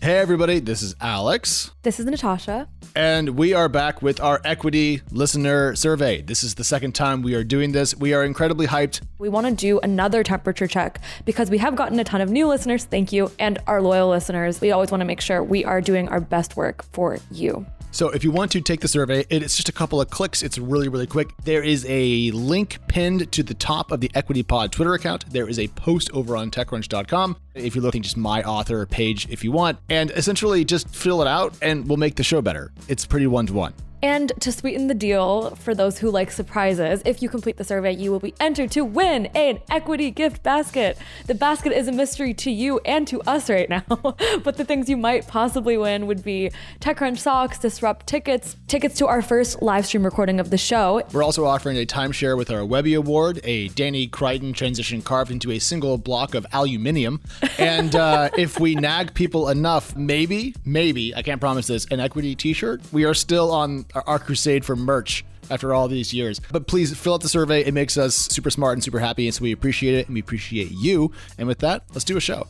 Hey, everybody, this is Alex. This is Natasha. And we are back with our equity listener survey. This is the second time we are doing this. We are incredibly hyped. We want to do another temperature check because we have gotten a ton of new listeners. Thank you. And our loyal listeners. We always want to make sure we are doing our best work for you. So if you want to take the survey, it's just a couple of clicks. It's really, really quick. There is a link pinned to the top of the Equity Pod Twitter account. There is a post over on TechCrunch.com. If you're looking just my author page if you want, and essentially just fill it out and we'll make the show better. It's pretty one to one. And to sweeten the deal for those who like surprises, if you complete the survey, you will be entered to win an equity gift basket. The basket is a mystery to you and to us right now, but the things you might possibly win would be TechCrunch socks, Disrupt tickets, tickets to our first live stream recording of the show. We're also offering a timeshare with our Webby Award, a Danny Crichton transition carved into a single block of aluminium. And uh, if we nag people enough, maybe, maybe, I can't promise this, an equity t shirt. We are still on our crusade for merch after all these years. But please fill out the survey. It makes us super smart and super happy. And so we appreciate it and we appreciate you. And with that, let's do a show.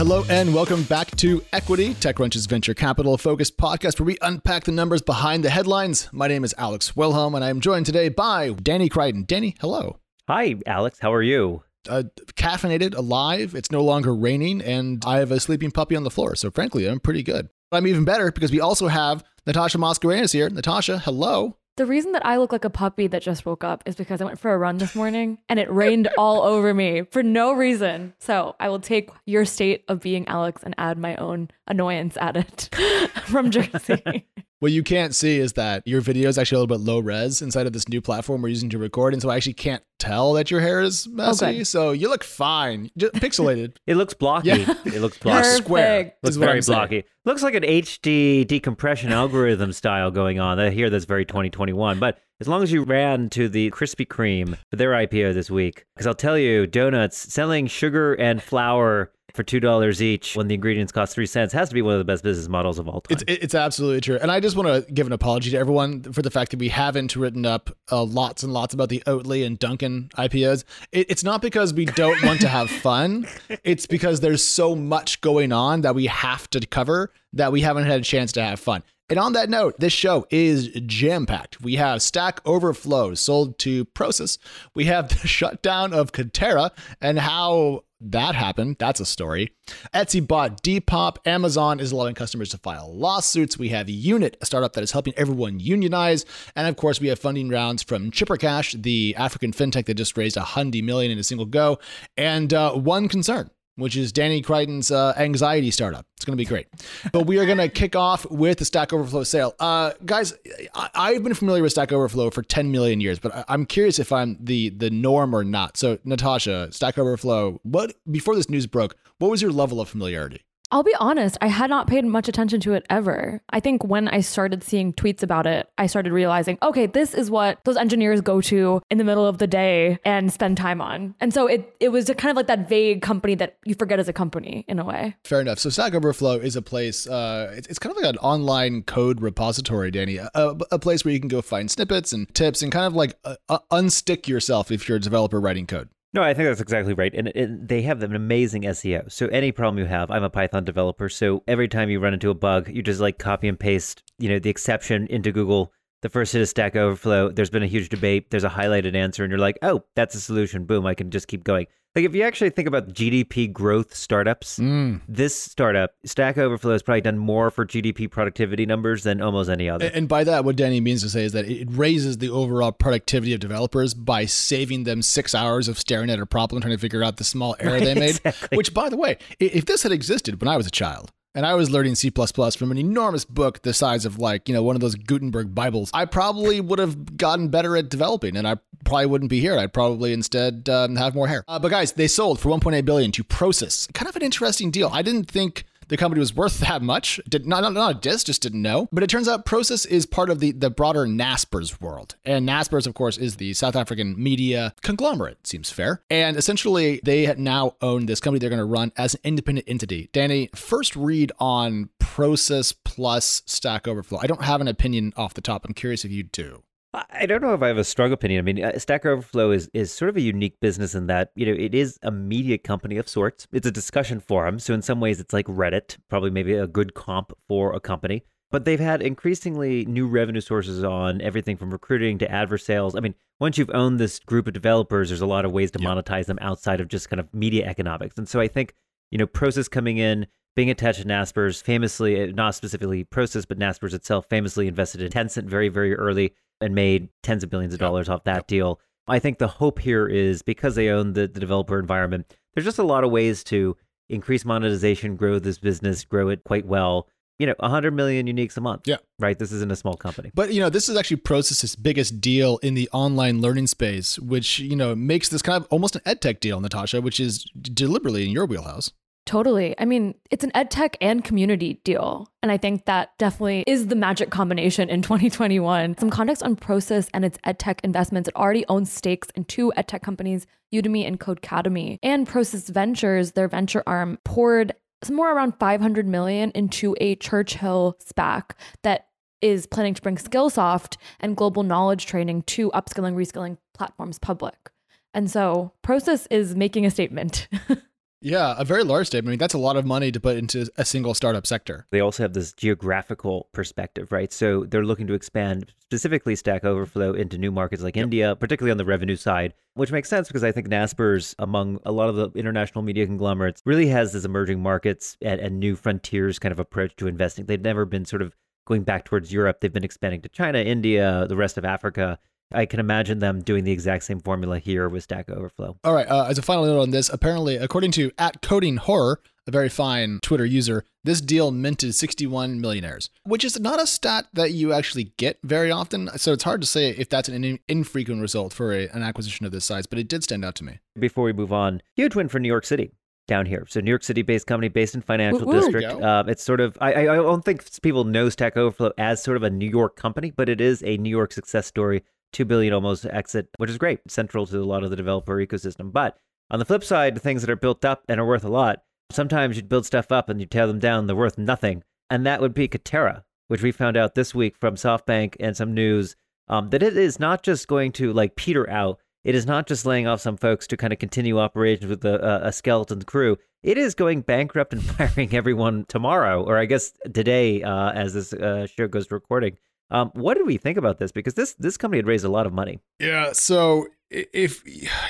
Hello and welcome back to Equity, TechCrunch's venture capital focused podcast where we unpack the numbers behind the headlines. My name is Alex Wilhelm and I am joined today by Danny Crichton. Danny, hello. Hi, Alex. How are you? Uh, caffeinated, alive. It's no longer raining, and I have a sleeping puppy on the floor. So, frankly, I'm pretty good. I'm even better because we also have Natasha Mascarenhas here. Natasha, hello. The reason that I look like a puppy that just woke up is because I went for a run this morning and it rained all over me for no reason. So I will take your state of being Alex and add my own annoyance at it from Jersey. What you can't see is that your video is actually a little bit low res inside of this new platform we're using to record, and so I actually can't tell that your hair is oh, messy. Okay. So you look fine, just pixelated. it looks blocky. Yeah. It looks blocky. Square. Looks very blocky. Looks like an HD decompression algorithm style going on. I hear that's very 2021, but as long as you ran to the Krispy Kreme for their IPO this week, because I'll tell you, donuts selling sugar and flour for two dollars each when the ingredients cost three cents has to be one of the best business models of all time. It's, it's absolutely true, and I just want to give an apology to everyone for the fact that we haven't written up uh, lots and lots about the Oatly and Duncan IPOs. It, it's not because we don't want to have fun; it's because there's so much going on that we have to cover that we haven't had a chance to have fun. And on that note, this show is jam packed. We have Stack Overflow sold to Prosus. We have the shutdown of Katerra and how that happened. That's a story. Etsy bought Depop. Amazon is allowing customers to file lawsuits. We have Unit, a startup that is helping everyone unionize. And of course, we have funding rounds from Chippercash, the African fintech that just raised a hundred million in a single go. And uh, one concern which is Danny Crichton's uh, anxiety startup. It's going to be great. But we are going to kick off with the Stack Overflow sale. Uh, guys, I, have been familiar with Stack Overflow for 10 million years, but I'm curious if I'm the the norm or not. So, Natasha, Stack Overflow, what before this news broke, what was your level of familiarity? I'll be honest, I had not paid much attention to it ever. I think when I started seeing tweets about it, I started realizing, okay, this is what those engineers go to in the middle of the day and spend time on. And so it it was kind of like that vague company that you forget as a company in a way. Fair enough. So Stack Overflow is a place, uh, it's, it's kind of like an online code repository, Danny, a, a, place where you can go find snippets and tips and kind of like uh, uh, unstick yourself if you're a developer writing code. No, I think that's exactly right. And, and, they have an amazing SEO. So any problem you have, I'm a Python developer. So every time you run into a bug, you just like copy and paste, you know, the exception into Google. The first hit is Stack Overflow. There's been a huge debate. There's a highlighted answer, and you're like, oh, that's a solution. Boom, I can just keep going. Like if you actually think about GDP growth startups, mm. this startup, Stack Overflow, has probably done more for GDP productivity numbers than almost any other. And by that, what Danny means to say is that it raises the overall productivity of developers by saving them six hours of staring at a problem trying to figure out the small error they made. exactly. Which, by the way, if this had existed when I was a child, and I was learning C from an enormous book the size of like, you know, one of those Gutenberg Bibles. I probably would have gotten better at developing and I probably wouldn't be here. I'd probably instead um, have more hair. Uh, but guys, they sold for 1.8 billion to Prosus. Kind of an interesting deal. I didn't think the company was worth that much. Did not not, not a diss, just didn't know. But it turns out Prosus is part of the the broader Naspers world, and Naspers, of course, is the South African media conglomerate. Seems fair. And essentially, they now own this company. They're going to run as an independent entity. Danny, first read on Prosus plus Stack Overflow. I don't have an opinion off the top. I'm curious if you do. I don't know if I have a strong opinion. I mean, uh, Stack Overflow is is sort of a unique business in that you know it is a media company of sorts. It's a discussion forum, so in some ways it's like Reddit, probably maybe a good comp for a company. But they've had increasingly new revenue sources on everything from recruiting to advert sales. I mean, once you've owned this group of developers, there's a lot of ways to monetize them outside of just kind of media economics. And so I think you know Prosus coming in being attached to Naspers, famously, uh, not specifically Prosus, but Naspers itself famously invested in Tencent very, very early and made tens of billions of dollars yep. off that yep. deal. I think the hope here is because they own the, the developer environment, there's just a lot of ways to increase monetization, grow this business, grow it quite well. You know, 100 million uniques a month. Yeah. Right. This isn't a small company. But, you know, this is actually Prosus's biggest deal in the online learning space, which, you know, makes this kind of almost an edtech deal, Natasha, which is deliberately in your wheelhouse. Totally. I mean, it's an ed tech and community deal. And I think that definitely is the magic combination in 2021. Some context on Prosus and its ed tech investments. It already owns stakes in two ed tech companies, Udemy and Codecademy. And Prosus Ventures, their venture arm, poured somewhere around 500 million into a Churchill SPAC that is planning to bring Skillsoft and global knowledge training to upskilling, reskilling platforms public. And so Prosus is making a statement. Yeah, a very large statement. I mean, that's a lot of money to put into a single startup sector. They also have this geographical perspective, right? So they're looking to expand specifically Stack Overflow into new markets like yep. India, particularly on the revenue side, which makes sense because I think Naspers, among a lot of the international media conglomerates, really has this emerging markets and, and new frontiers kind of approach to investing. They've never been sort of going back towards Europe. They've been expanding to China, India, the rest of Africa. I can imagine them doing the exact same formula here with Stack Overflow. All right. Uh, as a final note on this, apparently, according to at Coding Horror, a very fine Twitter user, this deal minted 61 millionaires, which is not a stat that you actually get very often. So it's hard to say if that's an in- infrequent result for a, an acquisition of this size, but it did stand out to me. Before we move on, huge win for New York City down here. So New York City based company based in financial Ooh, district. Uh, it's sort of I, I don't think people know Stack Overflow as sort of a New York company, but it is a New York success story 2 billion almost exit, which is great, central to a lot of the developer ecosystem. But on the flip side, the things that are built up and are worth a lot, sometimes you'd build stuff up and you tear them down, they're worth nothing. And that would be Katerra, which we found out this week from SoftBank and some news um, that it is not just going to like peter out. It is not just laying off some folks to kind of continue operations with a, a skeleton crew. It is going bankrupt and firing everyone tomorrow, or I guess today, uh, as this uh, show goes to recording. Um, what did we think about this? Because this this company had raised a lot of money. Yeah. So if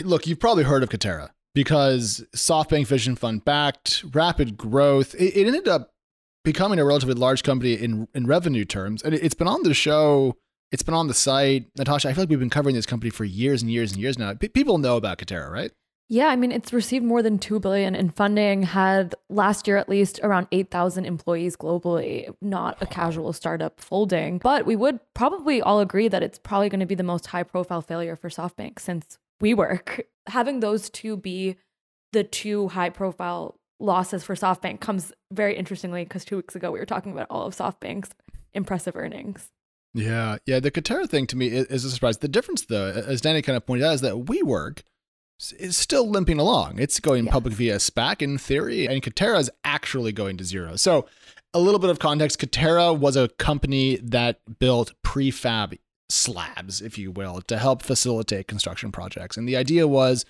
look, you've probably heard of Katerra because SoftBank Vision Fund backed, rapid growth. It, it, ended up becoming a relatively large company in in revenue terms, and it, it's been on the show. It's been on the site, Natasha. I feel like we've been covering this company for years and years and years now. P- people know about Katerra, right? Yeah, I mean, it's received more than 2 billion in funding, had last year at least around 8,000 employees globally, not a casual startup folding. But we would probably all agree that it's probably going to be the most high profile failure for SoftBank since WeWork. Having those two be the two high profile losses for SoftBank comes very interestingly because 2 weeks ago we were talking about all of SoftBank's impressive earnings. Yeah, yeah, the Katerra thing to me is a surprise. The difference though, as Danny kind of pointed out, is that WeWork is still limping along. It's going yes. public via SPAC in theory, and Katerra is actually going to zero. So, a little bit of context Katerra was a company that built prefab slabs, if you will, to help facilitate construction projects. And the idea was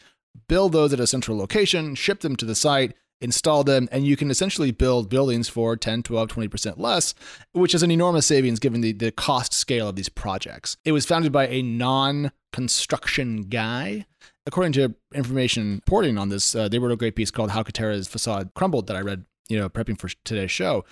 build those at a central location, ship them to the site, install them, and you can essentially build buildings for 10, 12, 20% less, which is an enormous savings given the, the cost scale of these projects. It was founded by a non construction guy according to information reporting on this, uh, they wrote a great piece called "How Katerra's Facade Crumbled" that I read, you know, prepping for today's show.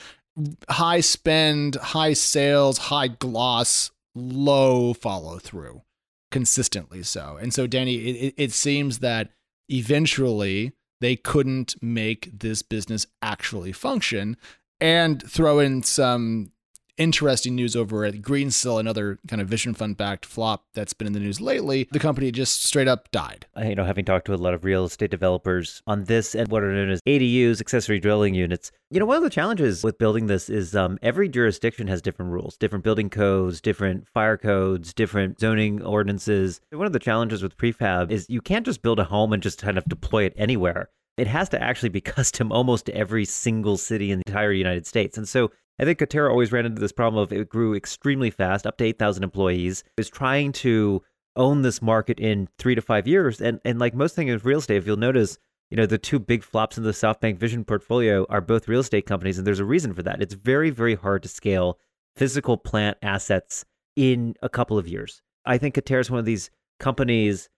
High spend, high sales, high gloss, low follow through, consistently so. And so, Danny, it, it seems that eventually they couldn't make this business actually function, and throw in some interesting news over at Greensill, another kind of Vision Fund backed flop that's been in the news lately. The company just straight up died. You know, having talked to a lot of real estate developers on this and what are known as ADUs, accessory dwelling units, you know, one of the challenges with building this is um, every jurisdiction has different rules, different building codes, different fire codes, different zoning ordinances. One of the challenges with prefab is you can't just build a home and just kind of deploy it anywhere it has to actually be custom almost to every single city in the entire United States. And so I think Katerra always ran into this problem of it grew extremely fast, up to 8,000 employees, is trying to own this market in three to five years. And, and like most things in real estate, if you'll notice, you know, the two big flops in the SoftBank Vision portfolio are both real estate companies. And there's a reason for that. It's very, very hard to scale physical plant assets in a couple of years. I think Katerra is one of these companies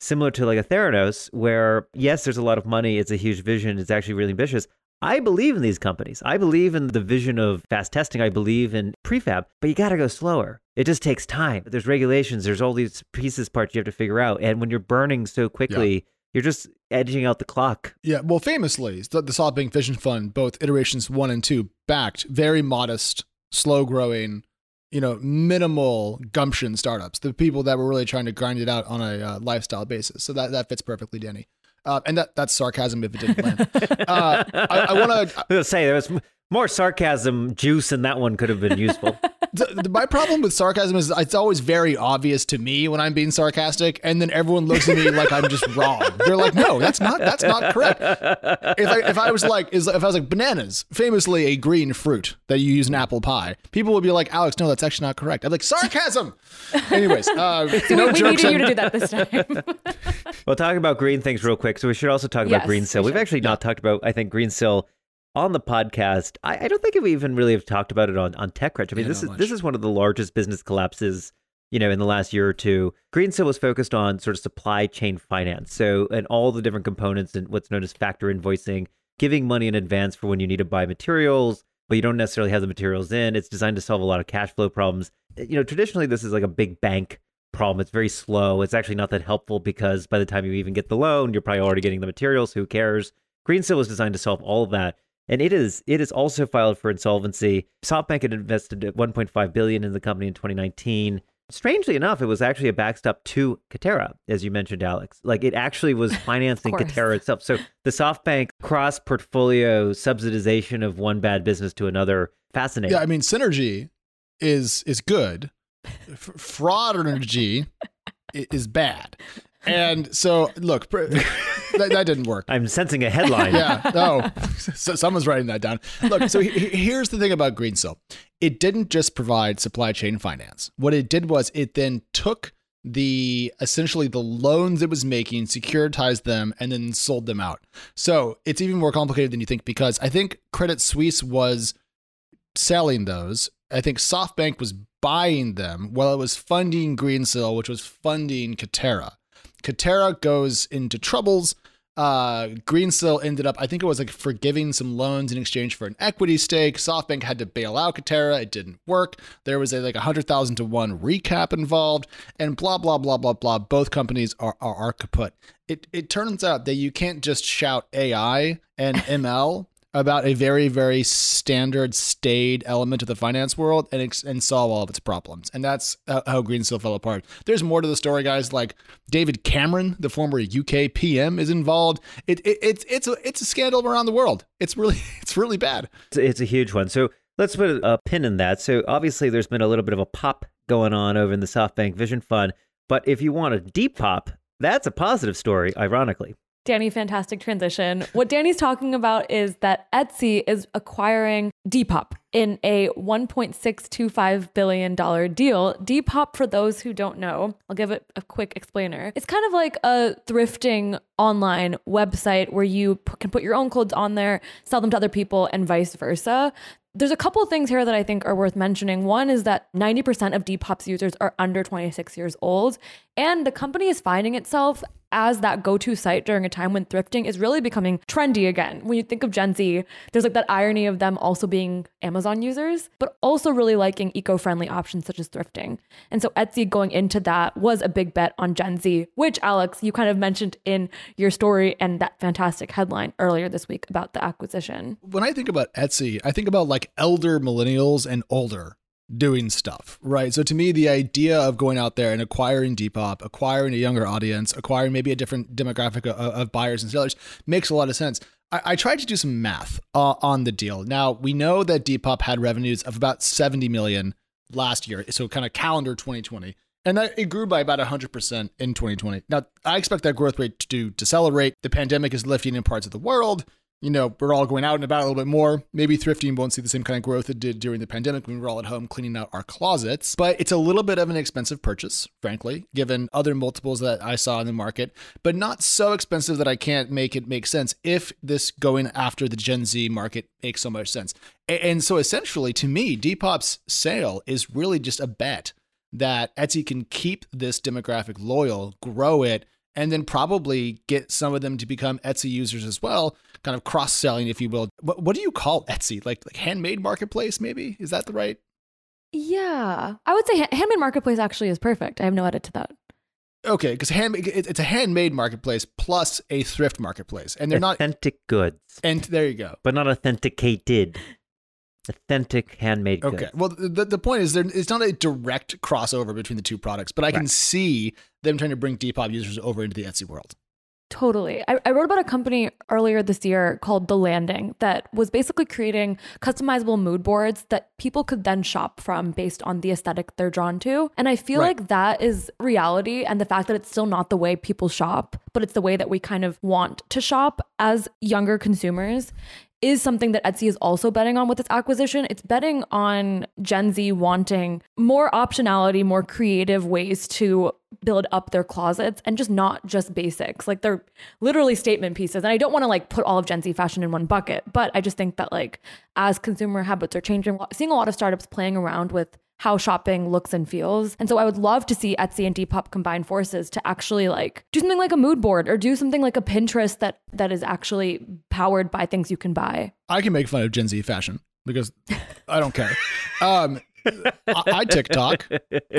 similar to like a Theranos, where yes, there's a lot of money, it's a huge vision, it's actually really ambitious. I believe in these companies. I believe in the vision of fast testing. I believe in prefab, but you got to go slower. It just takes time. There's regulations, there's all these pieces, parts you have to figure out. And when you're burning so quickly, yeah. you're just edging out the clock. Yeah. Well, famously, the, the SoftBank Vision Fund, both iterations one and two, backed very modest, slow growing, you know, minimal gumption startups, the people that were really trying to grind it out on a uh, lifestyle basis. So that, that fits perfectly, Danny. Uh, and that that's sarcasm if it didn't land. uh, I, I want to say there was more sarcasm juice in that one could have been useful. the, the, my problem with sarcasm is it's always very obvious to me when I'm being sarcastic, and then everyone looks at me like I'm just wrong. They're like, "No, that's not that's not correct." If I, if I was like is if I was like bananas, famously a green fruit that you use in apple pie, people would be like, "Alex, no, that's actually not correct." I'm like, sarcasm. Anyways, uh, so no we, we needed you to do that this time. well, talking about green things real quick. So we should also talk yes, about Greensill. We've actually not talked about I think Greensill on the podcast. I, I, don't think we even really have talked about it on on TechCrunch. I mean, yeah, this is much. this is one of the largest business collapses, you know, in the last year or two. Greensill was focused on sort of supply chain finance, so and all the different components and what's known as factor invoicing, giving money in advance for when you need to buy materials, but you don't necessarily have the materials in. It's designed to solve a lot of cash flow problems. Eh, you know, traditionally this is like a big bank problem. It's very slow. It's actually not that helpful because by the time you even get the loan, you're probably already getting the materials. Who cares? Greensill was designed to solve all of that and it is it is also filed for insolvency. SoftBank had invested 1.5 billion in the company in 2019. Strangely enough, it was actually a backstop to Katerra, as you mentioned, Alex. Like it actually was financing Katerra itself. So the SoftBank cross portfolio subsidization of one bad business to another, fascinating. Yeah, I mean synergy is is good. F- fraud energy is bad. And so, look, that, that, didn't work. I'm sensing a headline. yeah. No, so someone's writing that down. Look, so he, here's the thing about Greensill it didn't just provide supply chain finance. What it did was it then took the essentially the loans it was making, securitized them, and then sold them out. So it's even more complicated than you think because I think Credit Suisse was selling those. I think SoftBank was buying them while it was funding Greensill, which was funding Katerra. Katerra goes into troubles. Uh, Greensill ended up, I think it was like forgiving some loans in exchange for an equity stake. SoftBank had to bail out Katerra. It didn't work. There was a like a hundred thousand to one recap involved, and blah blah blah blah blah. Both companies are, are are kaput. It it turns out that you can't just shout AI and ML about a very, very standard, staid element of the finance world and ex- and solve all of its problems. And that's uh, how Greensill fell apart. There's more to the story, guys. Like David Cameron, the former UK PM, is involved. It, it it's it's a it's a scandal around the world. It's really it's really bad. It's, it's a huge one. So let's put a pin in that. So obviously, there's been a little bit of a pop going on over in the SoftBank Vision Fund. But if you want a deep pop, that's a positive story, ironically. Danny, fantastic transition. What Danny's talking about is that Etsy is acquiring Depop in a $1.625 billion deal. Depop, for those who don't know, I'll give it a quick explainer. It's kind of like a thrifting online website where you p- can put your own clothes on there, sell them to other people, and vice versa. There's a couple things here that I think are worth mentioning. One is that 90% of Depop's users are under 26 years old, and the company is finding itself as that go-to site during a time when thrifting is really becoming trendy again. When you think of Gen Z, there's like that irony of them also being Amazon users, but also really liking eco-friendly options such as thrifting. And so Etsy going into that was a big bet on Gen Z, which Alex, you kind of mentioned in your story and that fantastic headline earlier this week about the acquisition. When I think about Etsy, I think about like elder millennials and older doing stuff, right? So to me, the idea of going out there and acquiring Depop, acquiring a younger audience, acquiring maybe a different demographic of, of buyers and sellers makes a lot of sense. I, I tried to do some math uh, on the deal. Now we know that Depop had revenues of about 70 million last year, so kind of calendar 2020. And that, it grew by about 100% in 2020. Now, I expect that growth rate to decelerate. The pandemic is lifting in parts of the world you know, we're all going out and about a little bit more. Maybe thrifting won't see the same kind of growth it did during the pandemic when we were all at home cleaning out our closets. But it's a little bit of an expensive purchase, frankly, given other multiples that I saw in the market, but not so expensive that I can't make it make sense if this going after the Gen Z market makes so much sense. And so essentially, to me, Depop's sale is really just a bet that Etsy can keep this demographic loyal, grow it, and then probably get some of them to become Etsy users as well, kind of cross selling, if you will. What, what do you call Etsy? Like, like handmade marketplace, maybe? Is that the right? Yeah, I would say handmade marketplace actually is perfect. I have no edit to that. Okay, because hand it's a handmade marketplace plus a thrift marketplace, and they're authentic not authentic goods. And there you go, but not authenticated authentic handmade goods. Okay. Well, the, the point is there it's not a direct crossover between the two products, but I can see them trying to bring Depop users over into the Etsy world. Totally. I, I, wrote about a company earlier this year called The Landing that was basically creating customizable mood boards that people could then shop from based on the aesthetic they're drawn to. And I feel right. like that is reality and the fact that it's still not the way people shop, but it's the way that we kind of want to shop as younger consumers is something that Etsy is also betting on with its acquisition. It's betting on Gen Z wanting more optionality, more creative ways to build up their closets and just not just basics. Like they're literally statement pieces. And I don't want to like put all of Gen Z fashion in one bucket, but I just think that like as consumer habits are changing, seeing a lot of startups playing around with how shopping looks and feels. And so I would love to see Etsy and Depop combine forces to actually like do something like a mood board or do something like a Pinterest that that is actually powered by things you can buy. I can make fun of Gen Z fashion because I don't care. Um, I, I, TikTok.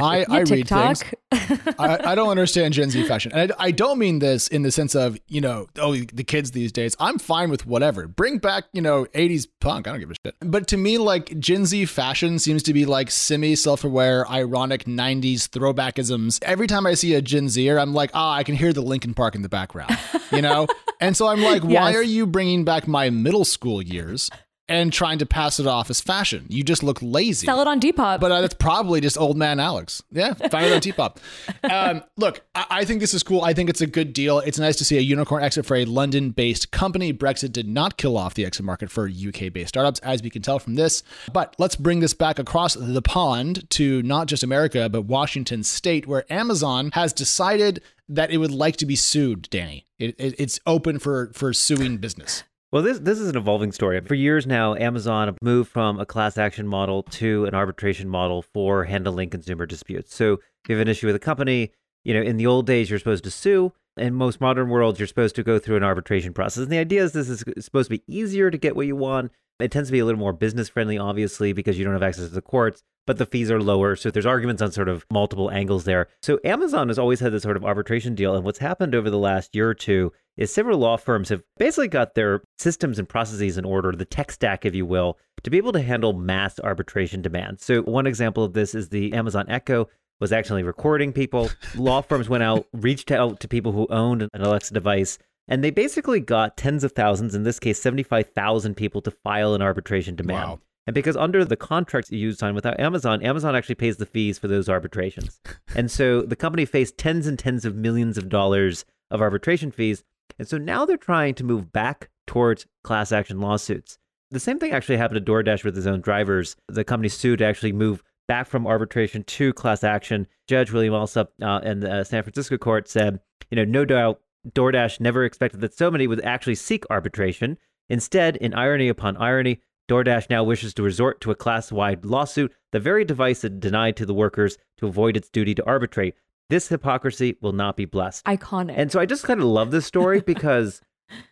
I, I read things. I, I, don't understand Gen Z fashion. And I, I, don't mean this in the sense of, you know, oh, the kids these days. I'm fine with whatever. Bring back, you know, 80s punk. I don't give a shit. But to me, like, Gen Z fashion seems to be like semi self aware, ironic 90s throwbackisms. Every time I see a Gen Zer, I'm like, ah, oh, I can hear the Linkin Park in the background, you know? and so I'm like, yes. why are you bringing back my middle school years? And trying to pass it off as fashion. You just look lazy. Sell it on Depop. But uh, that's probably just old man Alex. Yeah, find it on Depop. Um, look, I-, I think this is cool. I think it's a good deal. It's nice to see a unicorn exit for a London based company. Brexit did not kill off the exit market for UK based startups, as we can tell from this. But let's bring this back across the pond to not just America, but Washington state, where Amazon has decided that it would like to be sued, Danny. It, it, it's open for, for suing business. Well, this this is an evolving story. For years now, Amazon moved from a class action model to an arbitration model for handling consumer disputes. So, if you have an issue with a company, you know, in the old days, you're supposed to sue. In most modern worlds, you're supposed to go through an arbitration process. And the idea is this is supposed to be easier to get what you want. It tends to be a little more business friendly, obviously, because you don't have access to the courts but the fees are lower. So there's arguments on sort of multiple angles there. So Amazon has always had this sort of arbitration deal. And what's happened over the last year or two is several law firms have basically got their systems and processes in order, the tech stack, if you will, to be able to handle mass arbitration demands. So one example of this is the Amazon Echo was actually recording people. law firms went out, reached out to people who owned an Alexa device, and they basically got tens of thousands, in this case, 75,000 people to file an arbitration demand. Wow. And because under the contracts you sign with Amazon, Amazon actually pays the fees for those arbitrations. and so the company faced tens and tens of millions of dollars of arbitration fees. And so now they're trying to move back towards class action lawsuits. The same thing actually happened to DoorDash with his own drivers. The company sued to actually move back from arbitration to class action. Judge William Alsup uh, in the San Francisco court said, you know, no doubt DoorDash never expected that so many would actually seek arbitration. Instead, in irony upon irony, DoorDash now wishes to resort to a class wide lawsuit, the very device it denied to the workers to avoid its duty to arbitrate. This hypocrisy will not be blessed. Iconic. And so I just kind of love this story because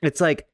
it's like,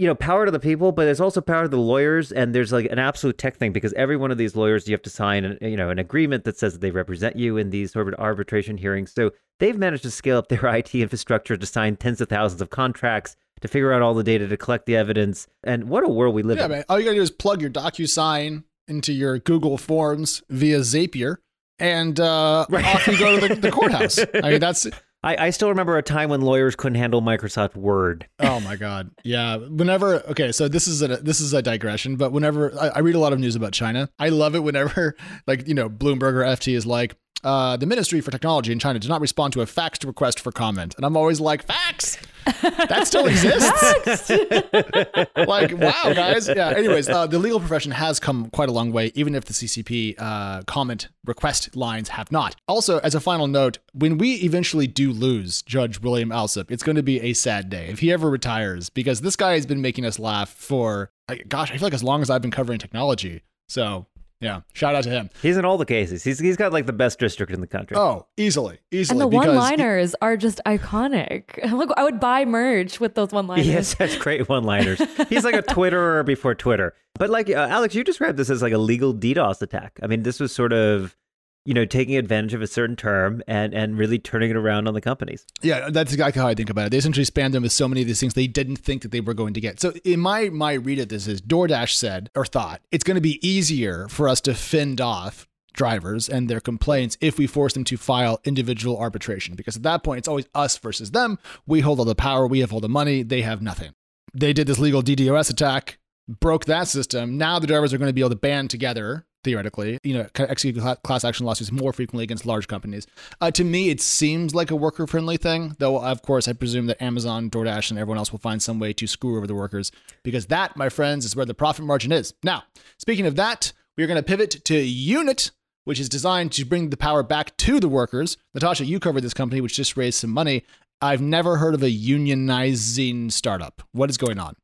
you know, power to the people, but there's also power to the lawyers, and there's like an absolute tech thing because every one of these lawyers you have to sign, an, you know, an agreement that says that they represent you in these sort of arbitration hearings. So they've managed to scale up their IT infrastructure to sign tens of thousands of contracts to figure out all the data to collect the evidence. And what a world we live yeah, in. man. All you gotta do is plug your DocuSign into your Google Forms via Zapier, and uh, off you go to the, the courthouse. I mean, that's I, I still remember a time when lawyers couldn't handle Microsoft Word. Oh my god, yeah. Whenever okay, so this is a this is a digression, but whenever I, I read a lot of news about China, I love it whenever like you know Bloomberg or FT is like. Uh, the Ministry for Technology in China did not respond to a faxed request for comment, and I'm always like, fax. That still exists. like, wow, guys. Yeah. Anyways, uh, the legal profession has come quite a long way, even if the CCP uh, comment request lines have not. Also, as a final note, when we eventually do lose Judge William Alsup, it's going to be a sad day if he ever retires, because this guy has been making us laugh for, like, gosh, I feel like as long as I've been covering technology. So yeah, shout out to him. He's in all the cases. He's he's got like the best district in the country. Oh, easily, easily. And the one-liners are just iconic. Look, I would buy merch with those one-liners. He has such great one-liners. He's like a Twitterer before Twitter. But like uh, Alex, you described this as like a legal DDoS attack. I mean, this was sort of you know taking advantage of a certain term and and really turning it around on the companies. Yeah, that's exactly how I think about it. They essentially spammed them with so many of these things they didn't think that they were going to get. So in my my read of this is DoorDash said or thought it's going to be easier for us to fend off drivers and their complaints if we force them to file individual arbitration because at that point it's always us versus them. We hold all the power, we have all the money, they have nothing. They did this legal DDoS attack, broke that system. Now the drivers are going to be able to band together theoretically, you know, execute class action lawsuits more frequently against large companies. Uh, to me, it seems like a worker friendly thing, though, of course, I presume that Amazon, DoorDash, and everyone else will find some way to screw over the workers because that, my friends, is where the profit margin is. Now, speaking of that, we're going to pivot to Unit. Which is designed to bring the power back to the workers. Natasha, you covered this company, which just raised some money. I've never heard of a unionizing startup. What is going on?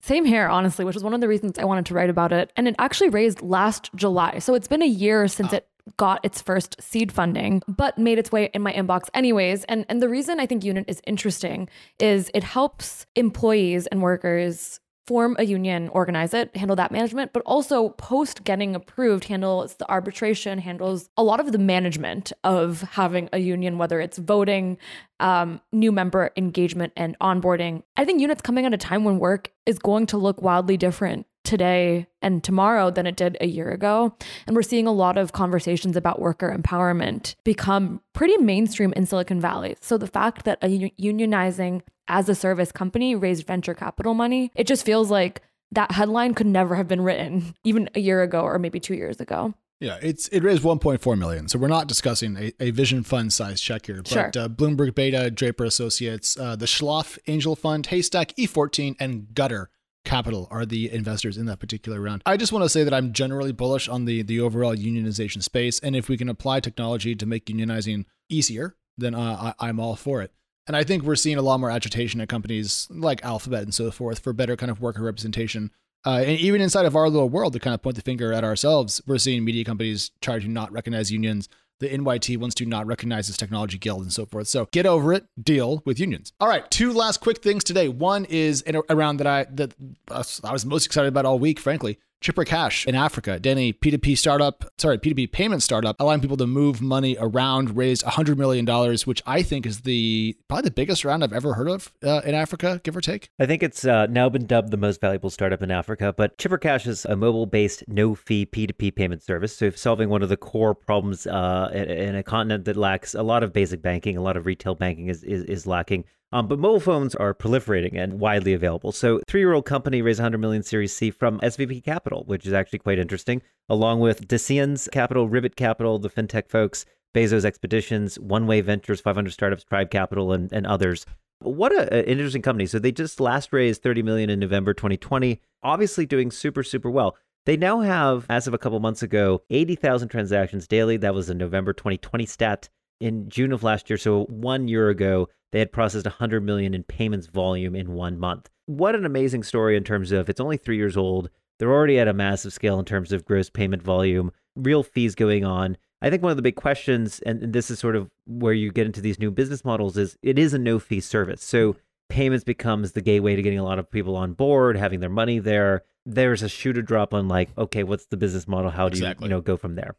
Same here, honestly, which is one of the reasons I wanted to write about it. And it actually raised last July. So it's been a year since oh. it got its first seed funding, but made its way in my inbox anyways. And and the reason I think Unit is interesting is it helps employees and workers form a union, organize it, handle that management, but also post getting approved, handles the arbitration, handles a lot of the management of having a union, whether it's voting, um, new member engagement, and onboarding. I think units coming at a time when work is going to look wildly different today and tomorrow than it did a year ago. And we're seeing a lot of conversations about worker empowerment become pretty mainstream in Silicon Valley. So the fact that a unionizing as a service company raised venture capital money, it just feels like that headline could never have been written even a year ago or maybe two years ago. Yeah, it's it raised 1.4 million. So we're not discussing a, a vision fund size check here, but sure. uh, Bloomberg Beta, Draper Associates, uh, the Schlaf Angel Fund, Haystack, E14, and Gutter Capital are the investors in that particular round. I just want to say that I'm generally bullish on the the overall unionization space, and if we can apply technology to make unionizing easier, then uh, I, I'm all for it. And I think we're seeing a lot more agitation at companies like Alphabet and so forth for better kind of worker representation. Uh, and even inside of our little world, to kind of point the finger at ourselves, we're seeing media companies try to not recognize unions. The NYT wants to not recognize this technology guild and so forth. So get over it. Deal with unions. All right, two last quick things today. One is around that I that uh, I was most excited about all week, frankly. Chipper Cash in Africa, Danny P2P startup, sorry, P2P payment startup, allowing people to move money around, raised $100 million, which I think is the probably the biggest round I've ever heard of uh, in Africa, give or take. I think it's uh, now been dubbed the most valuable startup in Africa, but Chipper Cash is a mobile based, no fee P2P payment service. So, solving one of the core problems uh, in a continent that lacks a lot of basic banking, a lot of retail banking is, is, is lacking. Um, but mobile phones are proliferating and widely available. So, three-year-old company raised 100 million Series C from SVB Capital, which is actually quite interesting, along with Deciens Capital, Ribbit Capital, the fintech folks, Bezos Expeditions, One Way Ventures, 500 Startups, Tribe Capital, and, and others. What an interesting company. So they just last raised 30 million in November 2020, obviously doing super, super well. They now have, as of a couple months ago, 80,000 transactions daily. That was a November 2020 stat. In June of last year, so one year ago, they had processed 100 million in payments volume in one month. What an amazing story in terms of it's only three years old. They're already at a massive scale in terms of gross payment volume, real fees going on. I think one of the big questions, and this is sort of where you get into these new business models, is it is a no fee service. So payments becomes the gateway to getting a lot of people on board, having their money there. There's a shoe to drop on like, okay, what's the business model? How do exactly. you, you know, go from there?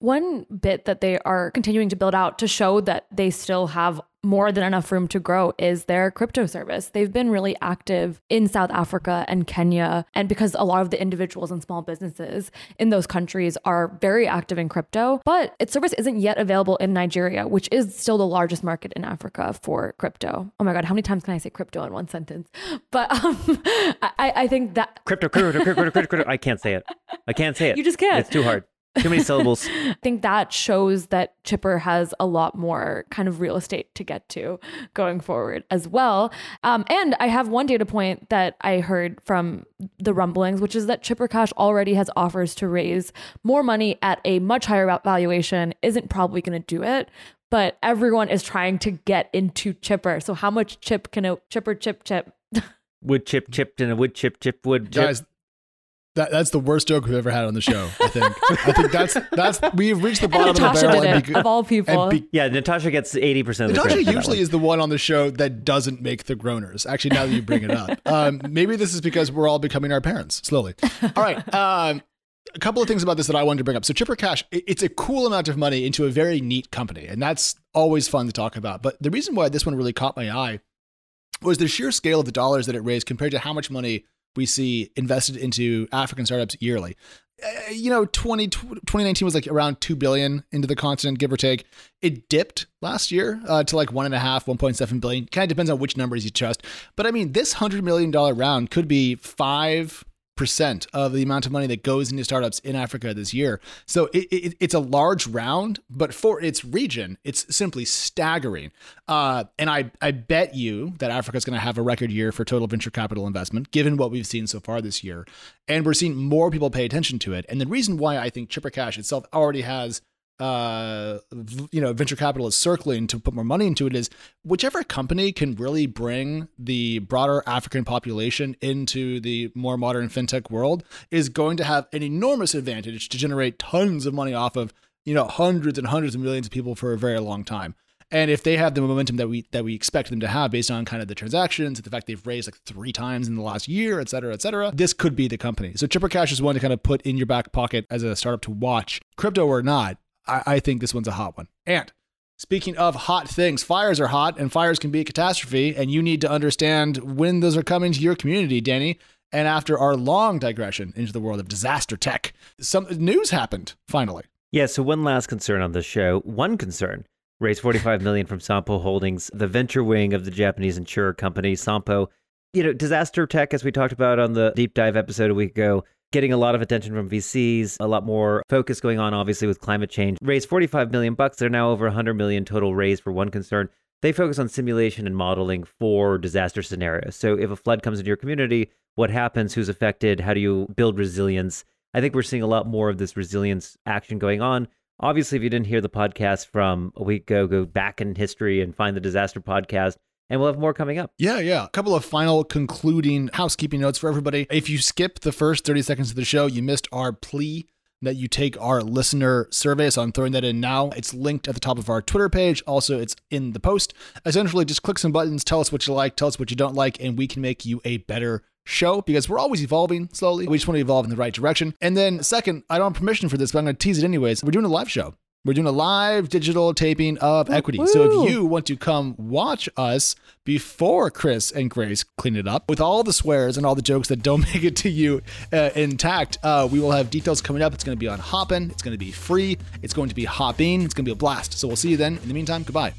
One bit that they are continuing to build out to show that they still have more than enough room to grow is their crypto service. They've been really active in South Africa and Kenya. And because a lot of the individuals and small businesses in those countries are very active in crypto, but its service isn't yet available in Nigeria, which is still the largest market in Africa for crypto. Oh my God, how many times can I say crypto in one sentence? But um, I, I think that crypto, crypto, crypto, crypto, crypto. I can't say it. I can't say it. You just can't. It's too hard. Too many syllables. I think that shows that Chipper has a lot more kind of real estate to get to going forward as well. Um, and I have one data point that I heard from the rumblings, which is that Chipper Cash already has offers to raise more money at a much higher valuation, isn't probably going to do it. But everyone is trying to get into Chipper. So, how much chip can a chipper chip chip? wood chip chipped and a wood chip chip wood chip. Guys, that, that's the worst joke we've ever had on the show. I think. I think that's that's we've reached the bottom and of the barrel. Did it, of all people. Be, yeah, Natasha gets eighty percent. Of the game. Natasha usually is the one on the show that doesn't make the groaners. Actually, now that you bring it up, um, maybe this is because we're all becoming our parents slowly. All right. Um, a couple of things about this that I wanted to bring up. So Chipper Cash, it's a cool amount of money into a very neat company, and that's always fun to talk about. But the reason why this one really caught my eye was the sheer scale of the dollars that it raised compared to how much money we see invested into African startups yearly. Uh, you know, 20, 2019 was like around 2 billion into the continent, give or take. It dipped last year uh, to like one and a half, 1.7 billion. Kind of depends on which numbers you trust. But I mean, this $100 million round could be five percent of the amount of money that goes into startups in Africa this year. So it, it, it's a large round, but for its region, it's simply staggering. Uh, and I, I bet you that Africa is going to have a record year for total venture capital investment, given what we've seen so far this year. And we're seeing more people pay attention to it. And the reason why I think Chipper Cash itself already has uh, you know, venture capital is circling to put more money into it is whichever company can really bring the broader African population into the more modern fintech world is going to have an enormous advantage to generate tons of money off of, you know, hundreds and hundreds of millions of people for a very long time. And if they have the momentum that we that we expect them to have based on kind of the transactions, the fact they've raised like three times in the last year, et cetera, et cetera, this could be the company. So Chipper Cash is one to kind of put in your back pocket as a startup to watch. Crypto or not, I, I think this one's a hot one. And speaking of hot things, fires are hot and fires can be a catastrophe. And you need to understand when those are coming to your community, Danny. And after our long digression into the world of disaster tech, some news happened finally. Yeah, so one last concern on the show. One concern raised 45 million from Sompo Holdings, the venture wing of the Japanese insurer company Sompo. You know, disaster tech, as we talked about on the deep dive episode a week ago, getting a lot of attention from VCs, a lot more focus going on obviously with climate change. Raised 45 million bucks, they're now over 100 million total raised for one concern. They focus on simulation and modeling for disaster scenarios. So if a flood comes into your community, what happens, who's affected, how do you build resilience? I think we're seeing a lot more of this resilience action going on. Obviously, if you didn't hear the podcast from a week ago, go back in history and find the disaster podcast and we'll have more coming up. Yeah, yeah. A couple of final concluding housekeeping notes for everybody. If you skip the first 30 seconds of the show, you missed our plea that you take our listener survey. So I'm throwing that in now. It's linked at the top of our Twitter page. Also, it's in the post. Essentially, just click some buttons, tell us what you like, tell us what you don't like, and we can make you a better show because we're always evolving slowly. We just want to evolve in the right direction. And then, second, I don't have permission for this, but I'm going to tease it anyways. We're doing a live show. We're doing a live digital taping of Equity. So if you want to come watch us before Chris and Grace clean it up with all the swears and all the jokes that don't make it to you uh, intact, uh, we will have details coming up. It's going to be on Hopin. It's going to be free. It's going to be hopping. It's going to be a blast. So we'll see you then. In the meantime, goodbye.